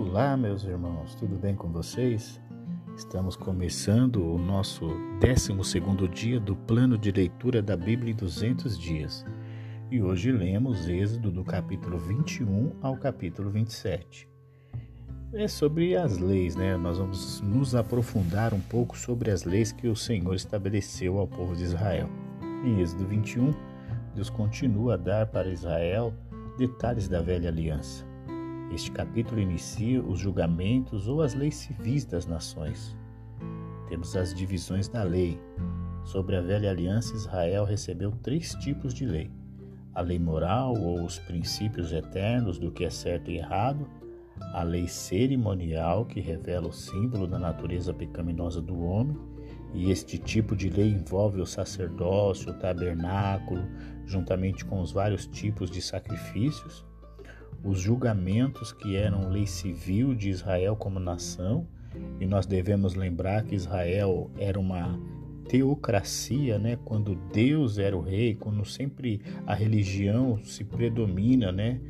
Olá, meus irmãos, tudo bem com vocês? Estamos começando o nosso 12 dia do plano de leitura da Bíblia em 200 dias. E hoje lemos Êxodo do capítulo 21 ao capítulo 27. É sobre as leis, né? Nós vamos nos aprofundar um pouco sobre as leis que o Senhor estabeleceu ao povo de Israel. Em Êxodo 21, Deus continua a dar para Israel detalhes da velha aliança. Este capítulo inicia os julgamentos ou as leis civis das nações. Temos as divisões da lei. Sobre a velha aliança, Israel recebeu três tipos de lei: a lei moral ou os princípios eternos do que é certo e errado, a lei cerimonial, que revela o símbolo da natureza pecaminosa do homem, e este tipo de lei envolve o sacerdócio, o tabernáculo, juntamente com os vários tipos de sacrifícios, os julgamentos que eram lei civil de Israel como nação, e nós devemos lembrar que Israel era uma teocracia, né? Quando Deus era o rei, quando sempre a religião se predomina, né?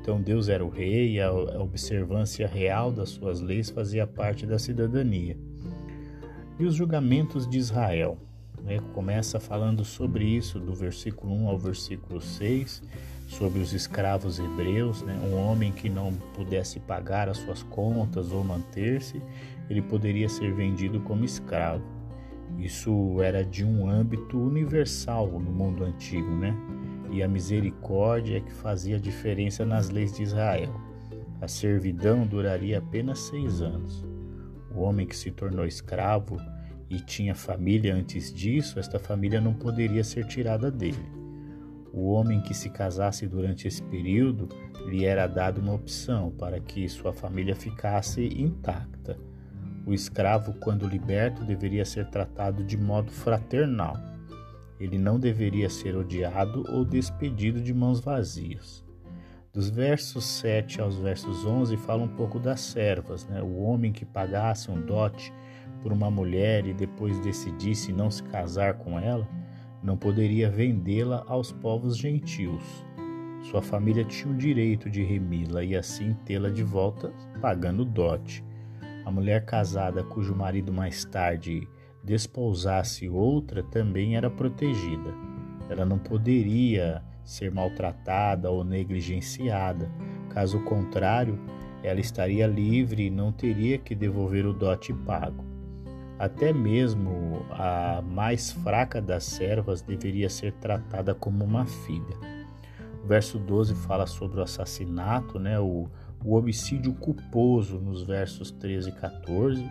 Então Deus era o rei, e a observância real das suas leis fazia parte da cidadania. E os julgamentos de Israel? Né? Começa falando sobre isso do versículo 1 ao versículo 6, sobre os escravos hebreus, né? um homem que não pudesse pagar as suas contas ou manter-se, ele poderia ser vendido como escravo. Isso era de um âmbito universal no mundo antigo, né? E a misericórdia é que fazia diferença nas leis de Israel. A servidão duraria apenas seis anos. O homem que se tornou escravo e tinha família antes disso, esta família não poderia ser tirada dele. O homem que se casasse durante esse período lhe era dado uma opção para que sua família ficasse intacta. O escravo, quando liberto, deveria ser tratado de modo fraternal. Ele não deveria ser odiado ou despedido de mãos vazias. Dos versos 7 aos versos 11 fala um pouco das servas, né? o homem que pagasse um dote por uma mulher e depois decidisse não se casar com ela, não poderia vendê-la aos povos gentios. Sua família tinha o direito de remi-la e assim tê-la de volta, pagando dote. A mulher casada cujo marido mais tarde despousasse outra também era protegida. Ela não poderia ser maltratada ou negligenciada. Caso contrário, ela estaria livre e não teria que devolver o dote pago. Até mesmo a mais fraca das servas deveria ser tratada como uma filha. O verso 12 fala sobre o assassinato, né, o, o homicídio culposo nos versos 13 e 14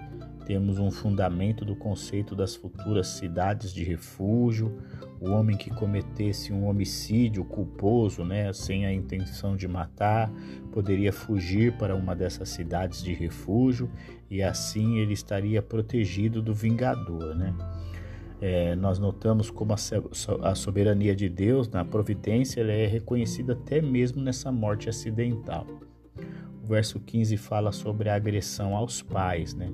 temos um fundamento do conceito das futuras cidades de refúgio. O homem que cometesse um homicídio culposo, né, sem a intenção de matar, poderia fugir para uma dessas cidades de refúgio e assim ele estaria protegido do vingador, né? É, nós notamos como a soberania de Deus na providência é reconhecida até mesmo nessa morte acidental. O verso 15 fala sobre a agressão aos pais, né?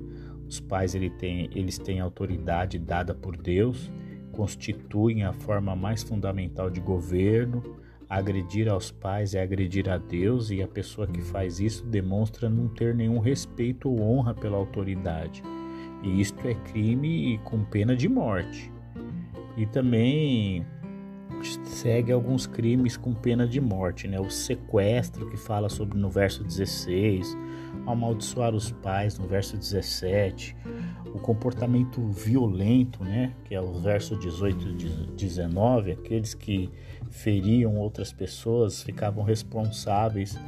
Os pais ele tem, eles têm autoridade dada por Deus, constituem a forma mais fundamental de governo. Agredir aos pais é agredir a Deus, e a pessoa que faz isso demonstra não ter nenhum respeito ou honra pela autoridade. E isto é crime com pena de morte. E também segue alguns crimes com pena de morte, né? O sequestro que fala sobre no verso 16, amaldiçoar os pais no verso 17, o comportamento violento, né? Que é o verso 18 e 19, aqueles que feriam outras pessoas ficavam responsáveis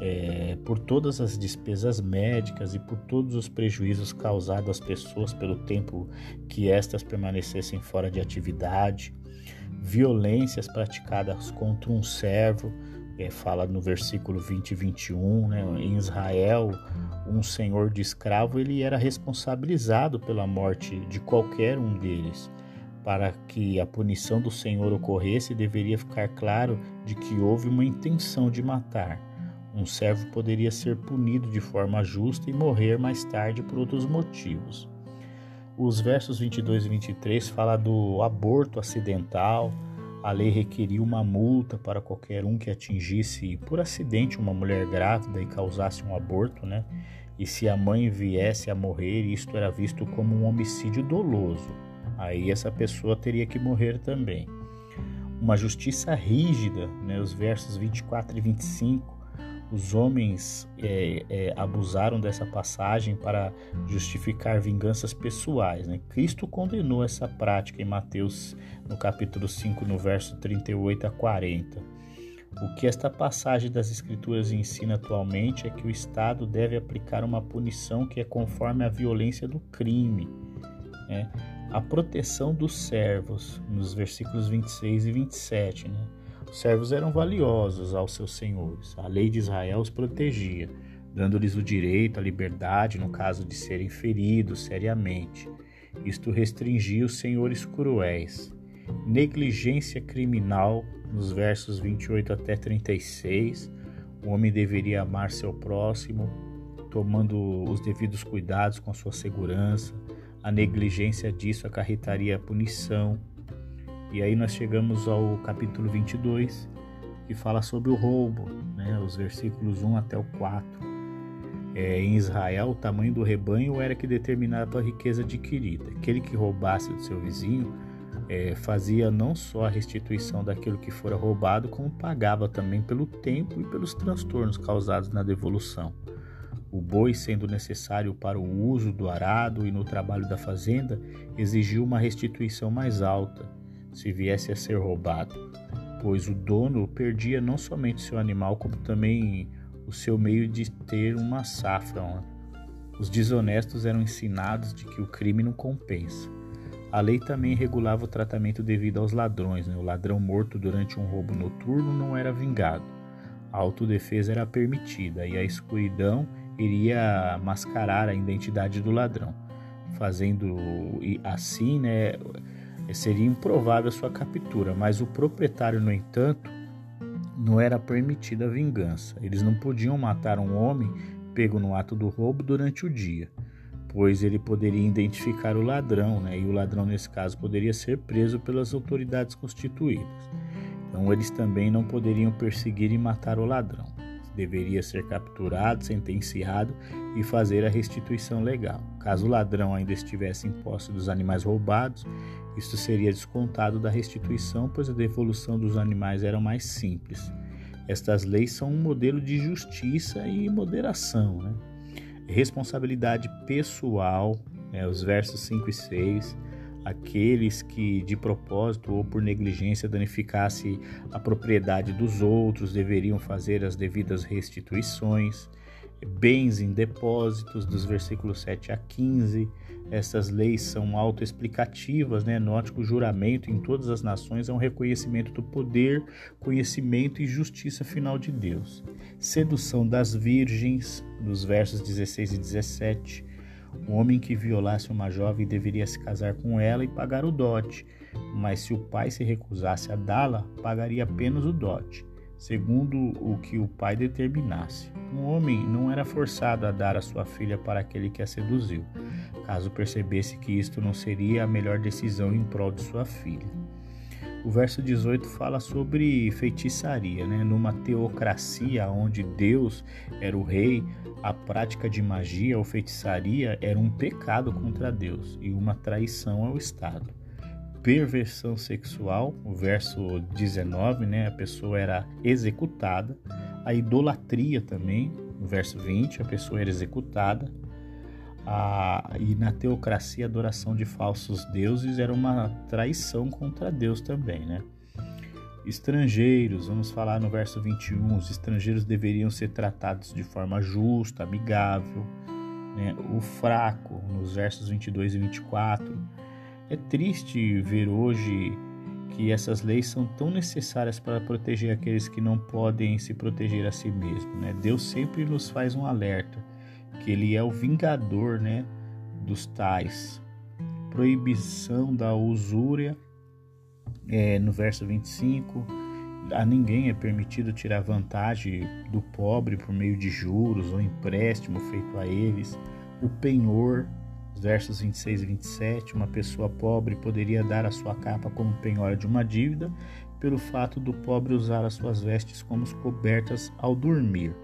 é, por todas as despesas médicas e por todos os prejuízos causados às pessoas pelo tempo que estas permanecessem fora de atividade violências praticadas contra um servo, é, fala no versículo 20 e 21, né? em Israel, um senhor de escravo ele era responsabilizado pela morte de qualquer um deles. Para que a punição do Senhor ocorresse, deveria ficar claro de que houve uma intenção de matar. Um servo poderia ser punido de forma justa e morrer mais tarde por outros motivos. Os versos 22 e 23 fala do aborto acidental, A lei requeria uma multa para qualquer um que atingisse por acidente uma mulher grávida e causasse um aborto, né? E se a mãe viesse a morrer, isto era visto como um homicídio doloso. Aí essa pessoa teria que morrer também. Uma justiça rígida, né? Os versos 24 e 25 os homens é, é, abusaram dessa passagem para justificar vinganças pessoais. Né? Cristo condenou essa prática em Mateus, no capítulo 5, no verso 38 a 40. O que esta passagem das Escrituras ensina atualmente é que o Estado deve aplicar uma punição que é conforme a violência do crime. Né? A proteção dos servos, nos versículos 26 e 27. Né? Os servos eram valiosos aos seus senhores. A lei de Israel os protegia, dando-lhes o direito à liberdade no caso de serem feridos seriamente. Isto restringia os senhores cruéis. Negligência criminal, nos versos 28 até 36. O homem deveria amar seu próximo, tomando os devidos cuidados com a sua segurança. A negligência disso acarretaria punição e aí nós chegamos ao capítulo 22, que fala sobre o roubo, né? os versículos 1 até o 4. É, em Israel, o tamanho do rebanho era que determinava a riqueza adquirida. Aquele que roubasse do seu vizinho é, fazia não só a restituição daquilo que fora roubado, como pagava também pelo tempo e pelos transtornos causados na devolução. O boi, sendo necessário para o uso do arado e no trabalho da fazenda, exigiu uma restituição mais alta se viesse a ser roubado, pois o dono perdia não somente seu animal, como também o seu meio de ter uma safra. Os desonestos eram ensinados de que o crime não compensa. A lei também regulava o tratamento devido aos ladrões. Né? O ladrão morto durante um roubo noturno não era vingado. A autodefesa era permitida e a escuridão iria mascarar a identidade do ladrão, fazendo assim, né, seria improvável sua captura, mas o proprietário, no entanto, não era permitida a vingança. Eles não podiam matar um homem pego no ato do roubo durante o dia, pois ele poderia identificar o ladrão, né? e o ladrão, nesse caso, poderia ser preso pelas autoridades constituídas. Então, eles também não poderiam perseguir e matar o ladrão. Deveria ser capturado, sentenciado e fazer a restituição legal. Caso o ladrão ainda estivesse em posse dos animais roubados, isto seria descontado da restituição, pois a devolução dos animais era mais simples. Estas leis são um modelo de justiça e moderação. Né? Responsabilidade pessoal, né, os versos 5 e 6. Aqueles que de propósito ou por negligência danificasse a propriedade dos outros deveriam fazer as devidas restituições bens em depósitos, dos versículos 7 a 15. Essas leis são autoexplicativas, né? Note que o juramento em todas as nações é um reconhecimento do poder, conhecimento e justiça final de Deus. Sedução das virgens, nos versos 16 e 17. O homem que violasse uma jovem deveria se casar com ela e pagar o dote, mas se o pai se recusasse a dá-la, pagaria apenas o dote segundo o que o pai determinasse. Um homem não era forçado a dar a sua filha para aquele que a seduziu, caso percebesse que isto não seria a melhor decisão em prol de sua filha. O verso 18 fala sobre feitiçaria, né? Numa teocracia onde Deus era o rei, a prática de magia ou feitiçaria era um pecado contra Deus e uma traição ao Estado. Perversão sexual, o verso 19, né, a pessoa era executada, a idolatria também, no verso 20, a pessoa era executada, a, e na teocracia a adoração de falsos deuses era uma traição contra Deus também, né? Estrangeiros, vamos falar no verso 21, os estrangeiros deveriam ser tratados de forma justa, amigável, né? o fraco, nos versos 22 e 24, é triste ver hoje que essas leis são tão necessárias para proteger aqueles que não podem se proteger a si mesmos. Né? Deus sempre nos faz um alerta que Ele é o vingador né, dos tais. Proibição da usúria, é, no verso 25, a ninguém é permitido tirar vantagem do pobre por meio de juros ou empréstimo feito a eles. O penhor, versos 26 e 27, uma pessoa pobre poderia dar a sua capa como penhora de uma dívida, pelo fato do pobre usar as suas vestes como cobertas ao dormir.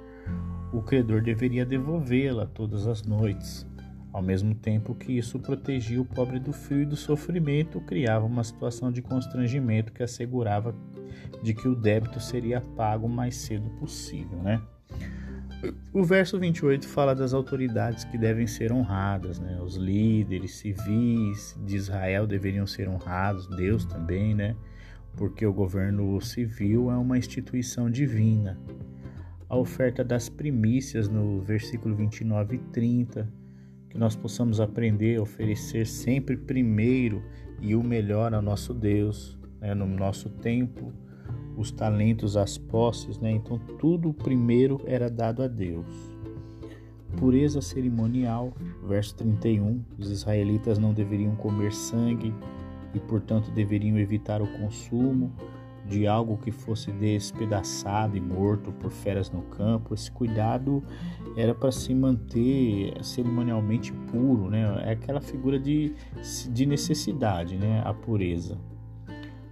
O credor deveria devolvê-la todas as noites. Ao mesmo tempo que isso protegia o pobre do frio e do sofrimento, criava uma situação de constrangimento que assegurava de que o débito seria pago o mais cedo possível, né? O verso 28 fala das autoridades que devem ser honradas, né? Os líderes civis de Israel deveriam ser honrados, Deus também, né? Porque o governo civil é uma instituição divina. A oferta das primícias no versículo 29 e 30, que nós possamos aprender a oferecer sempre primeiro e o melhor ao nosso Deus, né? no nosso tempo, os talentos, as posses, né? Então tudo primeiro era dado a Deus. Pureza cerimonial, verso 31, os israelitas não deveriam comer sangue e, portanto, deveriam evitar o consumo de algo que fosse despedaçado e morto por feras no campo. Esse cuidado era para se manter cerimonialmente puro, né? É aquela figura de, de necessidade, né? A pureza.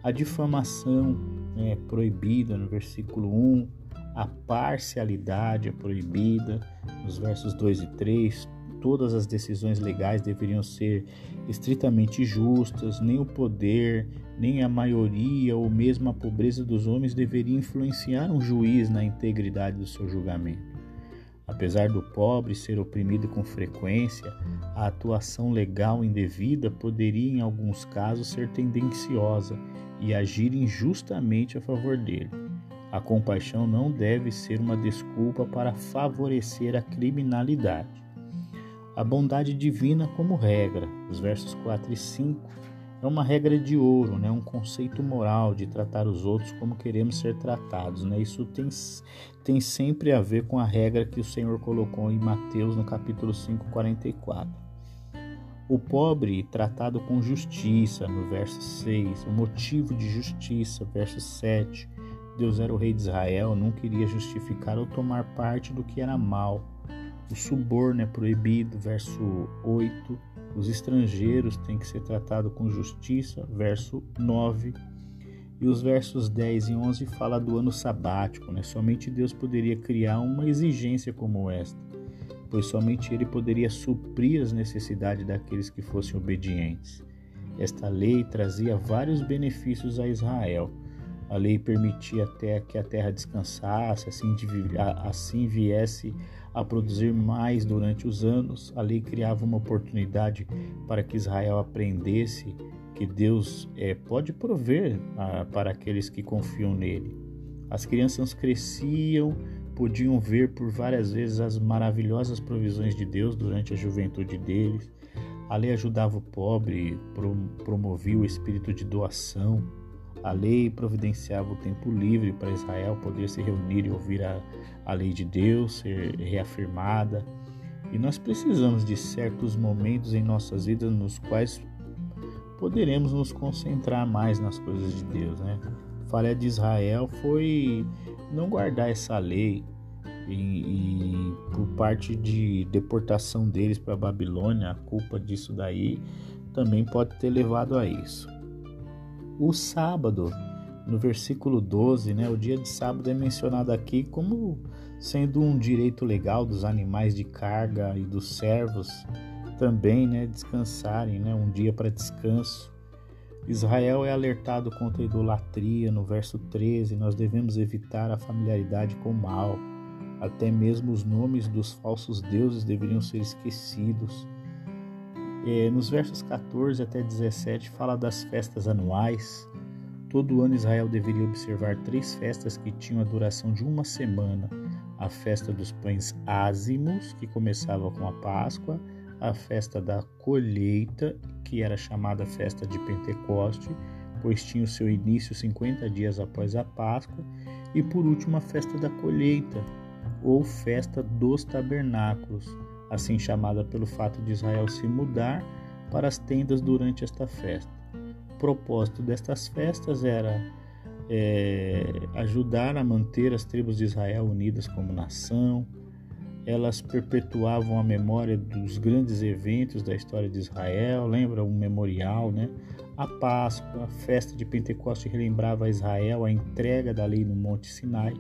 A difamação, é proibida no versículo 1, a parcialidade é proibida nos versos 2 e 3. Todas as decisões legais deveriam ser estritamente justas, nem o poder, nem a maioria ou mesmo a pobreza dos homens deveria influenciar um juiz na integridade do seu julgamento. Apesar do pobre ser oprimido com frequência, a atuação legal indevida poderia, em alguns casos, ser tendenciosa e agir injustamente a favor dele. A compaixão não deve ser uma desculpa para favorecer a criminalidade. A bondade divina como regra, os versos 4 e 5, é uma regra de ouro, né? um conceito moral de tratar os outros como queremos ser tratados. Né? Isso tem, tem sempre a ver com a regra que o Senhor colocou em Mateus no capítulo 5, 44. O pobre tratado com justiça, no verso 6. O motivo de justiça, verso 7. Deus era o rei de Israel, não queria justificar ou tomar parte do que era mal. O suborno é proibido, verso 8. Os estrangeiros têm que ser tratados com justiça, verso 9. E os versos 10 e 11 fala do ano sabático, né? Somente Deus poderia criar uma exigência como esta pois somente ele poderia suprir as necessidades daqueles que fossem obedientes. Esta lei trazia vários benefícios a Israel. A lei permitia até que a terra descansasse, assim, assim viesse a produzir mais durante os anos. A lei criava uma oportunidade para que Israel aprendesse que Deus é, pode prover a, para aqueles que confiam nele. As crianças cresciam podiam ver por várias vezes as maravilhosas provisões de Deus durante a juventude deles. A lei ajudava o pobre, promovia o espírito de doação. A lei providenciava o tempo livre para Israel poder se reunir e ouvir a, a lei de Deus ser reafirmada. E nós precisamos de certos momentos em nossas vidas nos quais poderemos nos concentrar mais nas coisas de Deus, né? A falha de Israel foi não guardar essa lei e, e por parte de deportação deles para a Babilônia, a culpa disso daí também pode ter levado a isso. O sábado, no versículo 12, né, o dia de sábado é mencionado aqui como sendo um direito legal dos animais de carga e dos servos também, né, descansarem, né, um dia para descanso. Israel é alertado contra a idolatria no verso 13. Nós devemos evitar a familiaridade com o mal. Até mesmo os nomes dos falsos deuses deveriam ser esquecidos. É, nos versos 14 até 17 fala das festas anuais. Todo ano Israel deveria observar três festas que tinham a duração de uma semana: a festa dos pães ázimos, que começava com a Páscoa, a festa da colheita, que era chamada festa de Pentecoste, pois tinha o seu início 50 dias após a Páscoa, e por último a festa da colheita, ou festa dos tabernáculos, assim chamada pelo fato de Israel se mudar para as tendas durante esta festa. O propósito destas festas era é, ajudar a manter as tribos de Israel unidas como nação, elas perpetuavam a memória dos grandes eventos da história de Israel, lembra um memorial, né? A Páscoa, a festa de Pentecoste relembrava a Israel a entrega da lei no Monte Sinai.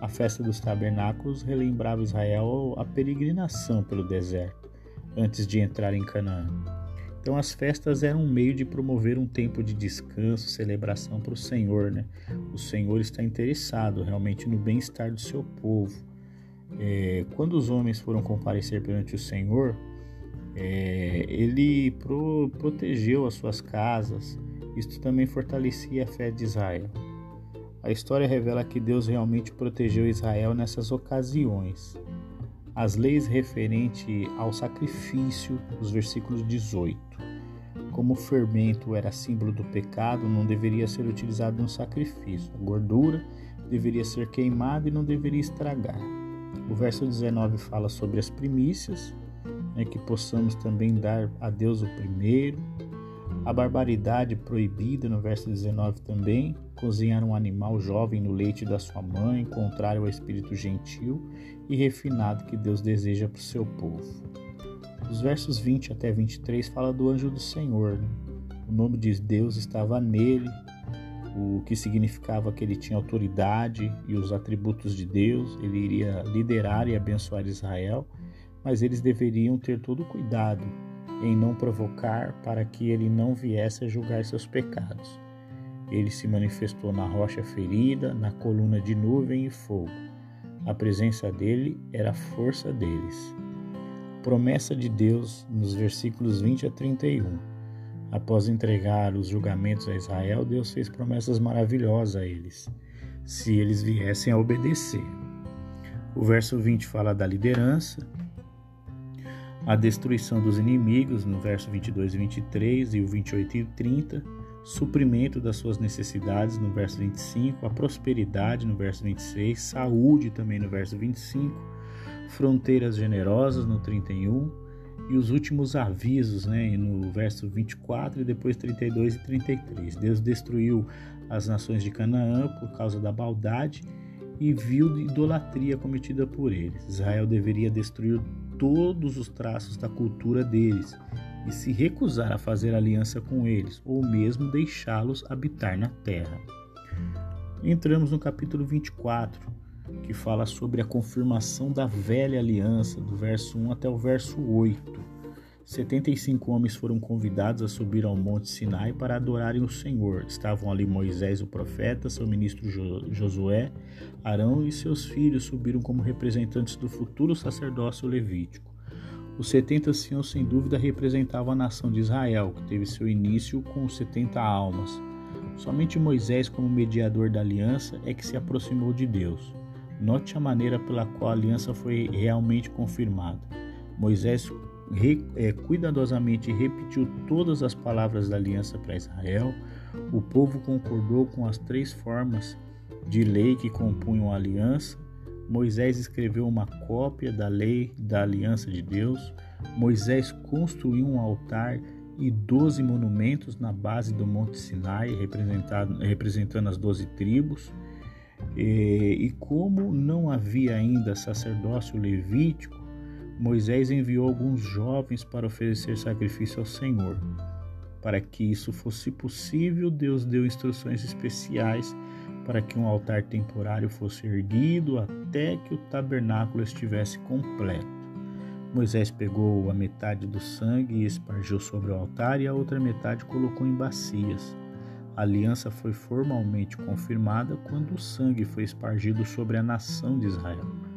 A festa dos tabernáculos relembrava Israel a peregrinação pelo deserto, antes de entrar em Canaã. Então as festas eram um meio de promover um tempo de descanso, celebração para o Senhor, né? O Senhor está interessado realmente no bem-estar do seu povo. É, quando os homens foram comparecer perante o Senhor, é, ele pro, protegeu as suas casas. Isto também fortalecia a fé de Israel. A história revela que Deus realmente protegeu Israel nessas ocasiões. As leis referente ao sacrifício, os versículos 18. Como o fermento era símbolo do pecado, não deveria ser utilizado no sacrifício. A gordura deveria ser queimada e não deveria estragar. O verso 19 fala sobre as primícias, né, que possamos também dar a Deus o primeiro. A barbaridade proibida no verso 19 também, cozinhar um animal jovem no leite da sua mãe, contrário ao espírito gentil e refinado que Deus deseja para o seu povo. Os versos 20 até 23 fala do anjo do Senhor. Né? O nome de Deus estava nele, o que significava que ele tinha autoridade e os atributos de Deus, ele iria liderar e abençoar Israel, mas eles deveriam ter todo cuidado em não provocar para que ele não viesse a julgar seus pecados. Ele se manifestou na rocha ferida, na coluna de nuvem e fogo. A presença dele era a força deles. Promessa de Deus nos versículos 20 a 31. Após entregar os julgamentos a Israel, Deus fez promessas maravilhosas a eles, se eles viessem a obedecer. O verso 20 fala da liderança, a destruição dos inimigos, no verso 22 e 23, e o 28 e 30, suprimento das suas necessidades, no verso 25, a prosperidade, no verso 26, saúde, também no verso 25, fronteiras generosas, no 31, e os últimos avisos, né, no verso 24 e depois 32 e 33. Deus destruiu as nações de Canaã por causa da maldade e viu idolatria cometida por eles. Israel deveria destruir todos os traços da cultura deles e se recusar a fazer aliança com eles, ou mesmo deixá-los habitar na terra. Entramos no capítulo 24, que fala sobre a confirmação da velha aliança, do verso 1 até o verso 8. 75 homens foram convidados a subir ao Monte Sinai para adorarem o Senhor. Estavam ali Moisés, o profeta, seu ministro Josué, Arão e seus filhos subiram como representantes do futuro sacerdócio levítico. Os 70 anciãos, sem dúvida, representavam a nação de Israel, que teve seu início com os 70 almas. Somente Moisés, como mediador da aliança, é que se aproximou de Deus. Note a maneira pela qual a aliança foi realmente confirmada. Moisés cuidadosamente repetiu todas as palavras da aliança para Israel, o povo concordou com as três formas de lei que compunham a aliança. Moisés escreveu uma cópia da lei da aliança de Deus. Moisés construiu um altar e doze monumentos na base do Monte Sinai, representando as doze tribos. E, e como não havia ainda sacerdócio levítico, Moisés enviou alguns jovens para oferecer sacrifício ao Senhor. Para que isso fosse possível, Deus deu instruções especiais para que um altar temporário fosse erguido até que o tabernáculo estivesse completo. Moisés pegou a metade do sangue e espargiu sobre o altar, e a outra metade colocou em bacias. A aliança foi formalmente confirmada quando o sangue foi espargido sobre a nação de Israel.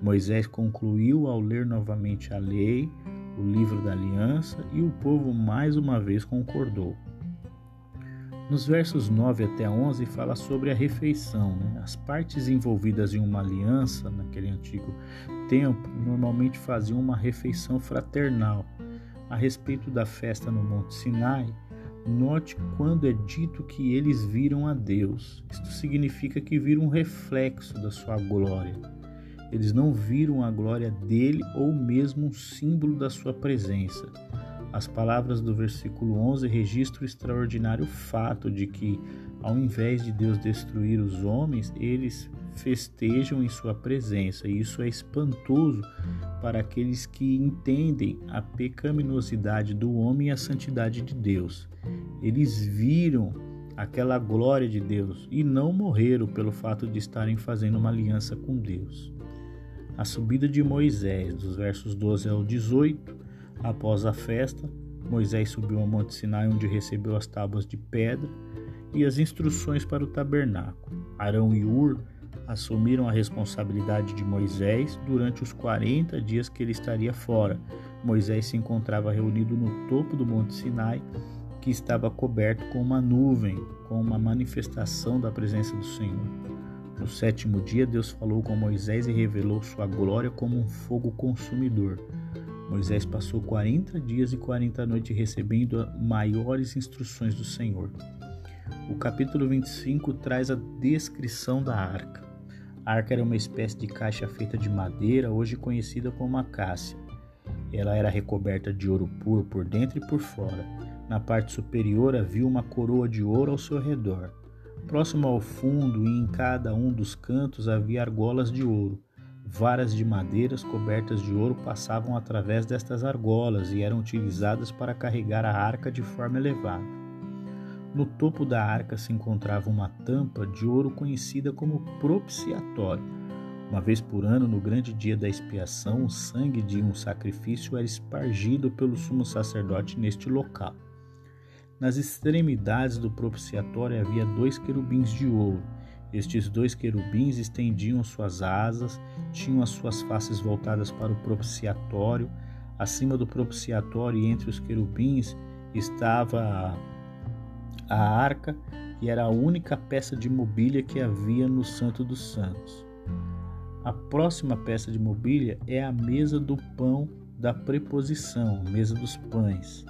Moisés concluiu ao ler novamente a lei, o livro da aliança, e o povo mais uma vez concordou. Nos versos 9 até 11 fala sobre a refeição. Né? As partes envolvidas em uma aliança, naquele antigo tempo, normalmente faziam uma refeição fraternal. A respeito da festa no Monte Sinai, note quando é dito que eles viram a Deus. Isto significa que viram um reflexo da sua glória. Eles não viram a glória dele ou mesmo um símbolo da sua presença. As palavras do versículo 11 registram o extraordinário fato de que, ao invés de Deus destruir os homens, eles festejam em sua presença, e isso é espantoso para aqueles que entendem a pecaminosidade do homem e a santidade de Deus. Eles viram aquela glória de Deus e não morreram pelo fato de estarem fazendo uma aliança com Deus. A subida de Moisés, dos versos 12 ao 18, após a festa, Moisés subiu ao Monte Sinai, onde recebeu as tábuas de pedra e as instruções para o tabernáculo. Arão e Ur assumiram a responsabilidade de Moisés durante os 40 dias que ele estaria fora. Moisés se encontrava reunido no topo do Monte Sinai que estava coberto com uma nuvem, com uma manifestação da presença do Senhor. No sétimo dia, Deus falou com Moisés e revelou sua glória como um fogo consumidor. Moisés passou 40 dias e 40 noites recebendo maiores instruções do Senhor. O capítulo 25 traz a descrição da arca. A arca era uma espécie de caixa feita de madeira, hoje conhecida como acácia. Ela era recoberta de ouro puro por dentro e por fora. Na parte superior havia uma coroa de ouro ao seu redor. Próximo ao fundo e em cada um dos cantos havia argolas de ouro. Varas de madeiras cobertas de ouro passavam através destas argolas e eram utilizadas para carregar a arca de forma elevada. No topo da arca se encontrava uma tampa de ouro conhecida como propiciatório. Uma vez por ano, no grande dia da expiação, o sangue de um sacrifício era espargido pelo sumo sacerdote neste local. Nas extremidades do propiciatório havia dois querubins de ouro. Estes dois querubins estendiam suas asas, tinham as suas faces voltadas para o propiciatório. Acima do propiciatório e entre os querubins estava a arca, e era a única peça de mobília que havia no Santo dos Santos. A próxima peça de mobília é a mesa do pão da preposição, mesa dos pães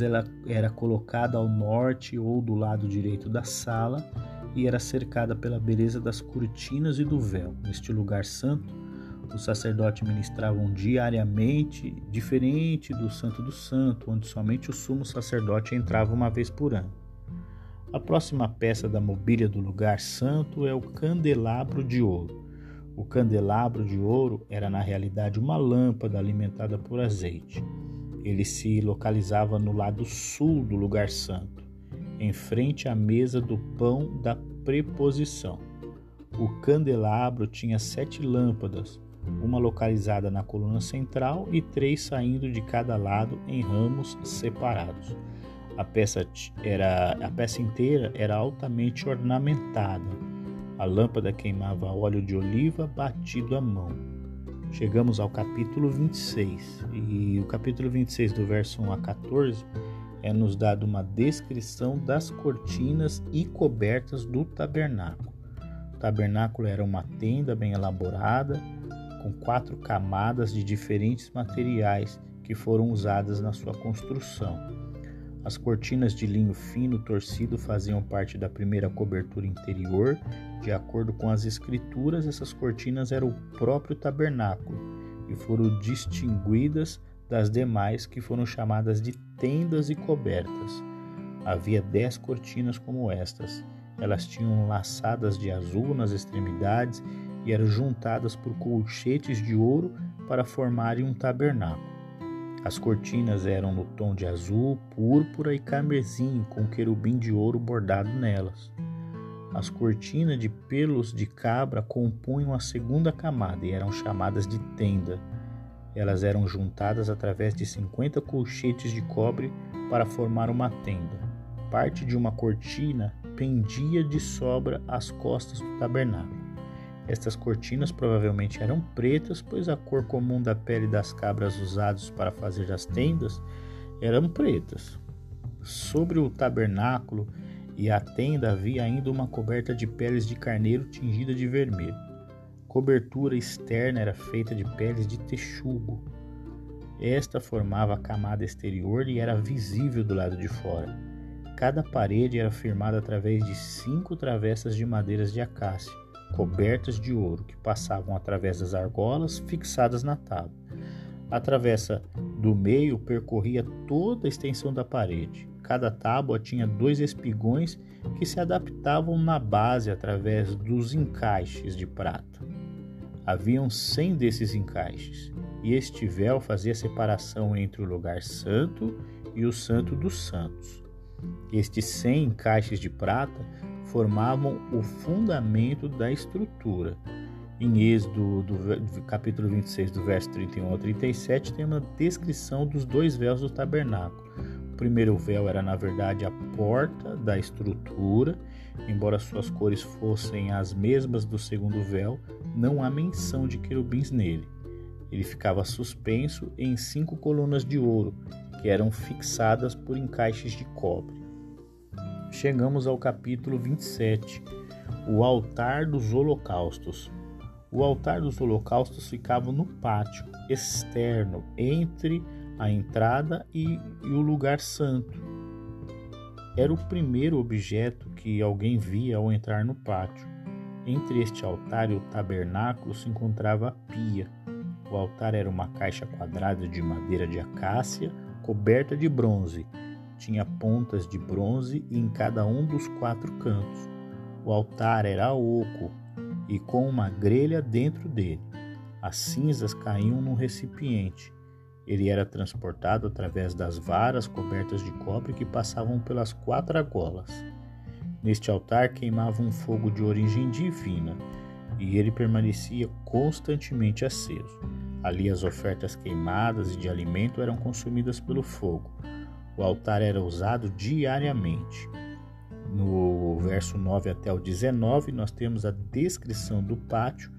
ela era colocada ao norte ou do lado direito da sala e era cercada pela beleza das cortinas e do véu. Neste lugar santo, os sacerdotes ministravam diariamente, diferente do Santo do Santo, onde somente o sumo sacerdote entrava uma vez por ano. A próxima peça da mobília do lugar santo é o candelabro de ouro. O candelabro de ouro era na realidade uma lâmpada alimentada por azeite. Ele se localizava no lado sul do lugar santo, em frente à mesa do pão da preposição. O candelabro tinha sete lâmpadas, uma localizada na coluna central e três saindo de cada lado em ramos separados. A peça, era, a peça inteira era altamente ornamentada. A lâmpada queimava óleo de oliva batido à mão chegamos ao capítulo 26. E o capítulo 26, do verso 1 a 14, é nos dado uma descrição das cortinas e cobertas do tabernáculo. O tabernáculo era uma tenda bem elaborada, com quatro camadas de diferentes materiais que foram usadas na sua construção. As cortinas de linho fino torcido faziam parte da primeira cobertura interior. De acordo com as escrituras, essas cortinas eram o próprio tabernáculo e foram distinguidas das demais que foram chamadas de tendas e cobertas. Havia dez cortinas como estas. Elas tinham laçadas de azul nas extremidades e eram juntadas por colchetes de ouro para formarem um tabernáculo. As cortinas eram no tom de azul, púrpura e carmesim, com querubim de ouro bordado nelas. As cortinas de pelos de cabra compunham a segunda camada e eram chamadas de tenda. Elas eram juntadas através de 50 colchetes de cobre para formar uma tenda. Parte de uma cortina pendia de sobra às costas do tabernáculo. Estas cortinas provavelmente eram pretas, pois a cor comum da pele das cabras usadas para fazer as tendas eram pretas. Sobre o tabernáculo e a tenda havia ainda uma coberta de peles de carneiro tingida de vermelho. Cobertura externa era feita de peles de texugo. Esta formava a camada exterior e era visível do lado de fora. Cada parede era firmada através de cinco travessas de madeiras de acácia cobertas de ouro que passavam através das argolas fixadas na tábua. A travessa do meio percorria toda a extensão da parede. Cada tábua tinha dois espigões que se adaptavam na base através dos encaixes de prata. Haviam cem desses encaixes, e este véu fazia separação entre o lugar santo e o santo dos santos. Estes 100 encaixes de prata formavam o fundamento da estrutura. Em Êxodo, do, do, capítulo 26, do verso 31 ao 37, tem uma descrição dos dois véus do tabernáculo. O primeiro véu era, na verdade, a porta da estrutura, embora suas cores fossem as mesmas do segundo véu, não há menção de querubins nele. Ele ficava suspenso em cinco colunas de ouro, que eram fixadas por encaixes de cobre. Chegamos ao capítulo 27, o altar dos holocaustos. O altar dos holocaustos ficava no pátio externo, entre a entrada e, e o lugar santo. Era o primeiro objeto que alguém via ao entrar no pátio. Entre este altar e o tabernáculo se encontrava a pia. O altar era uma caixa quadrada de madeira de acácia coberta de bronze. Tinha pontas de bronze em cada um dos quatro cantos. O altar era oco e com uma grelha dentro dele. As cinzas caíam num recipiente. Ele era transportado através das varas cobertas de cobre que passavam pelas quatro argolas. Neste altar queimava um fogo de origem divina e ele permanecia constantemente aceso. Ali as ofertas queimadas e de alimento eram consumidas pelo fogo. O altar era usado diariamente. No verso 9 até o 19, nós temos a descrição do pátio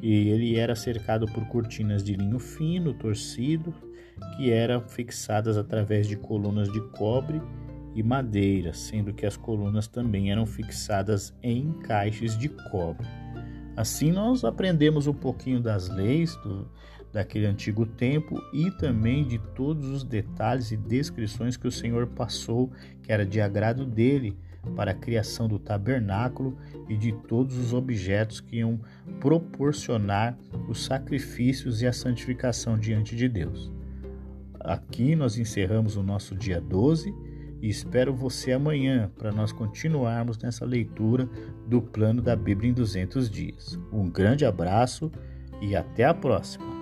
e ele era cercado por cortinas de linho fino, torcido, que eram fixadas através de colunas de cobre e madeira, sendo que as colunas também eram fixadas em caixes de cobre. Assim, nós aprendemos um pouquinho das leis do, daquele antigo tempo e também de todos os detalhes e descrições que o Senhor passou, que era de agrado dele para a criação do tabernáculo e de todos os objetos que iam proporcionar os sacrifícios e a santificação diante de Deus. Aqui nós encerramos o nosso dia 12 e espero você amanhã para nós continuarmos nessa leitura do plano da Bíblia em 200 dias. Um grande abraço e até a próxima!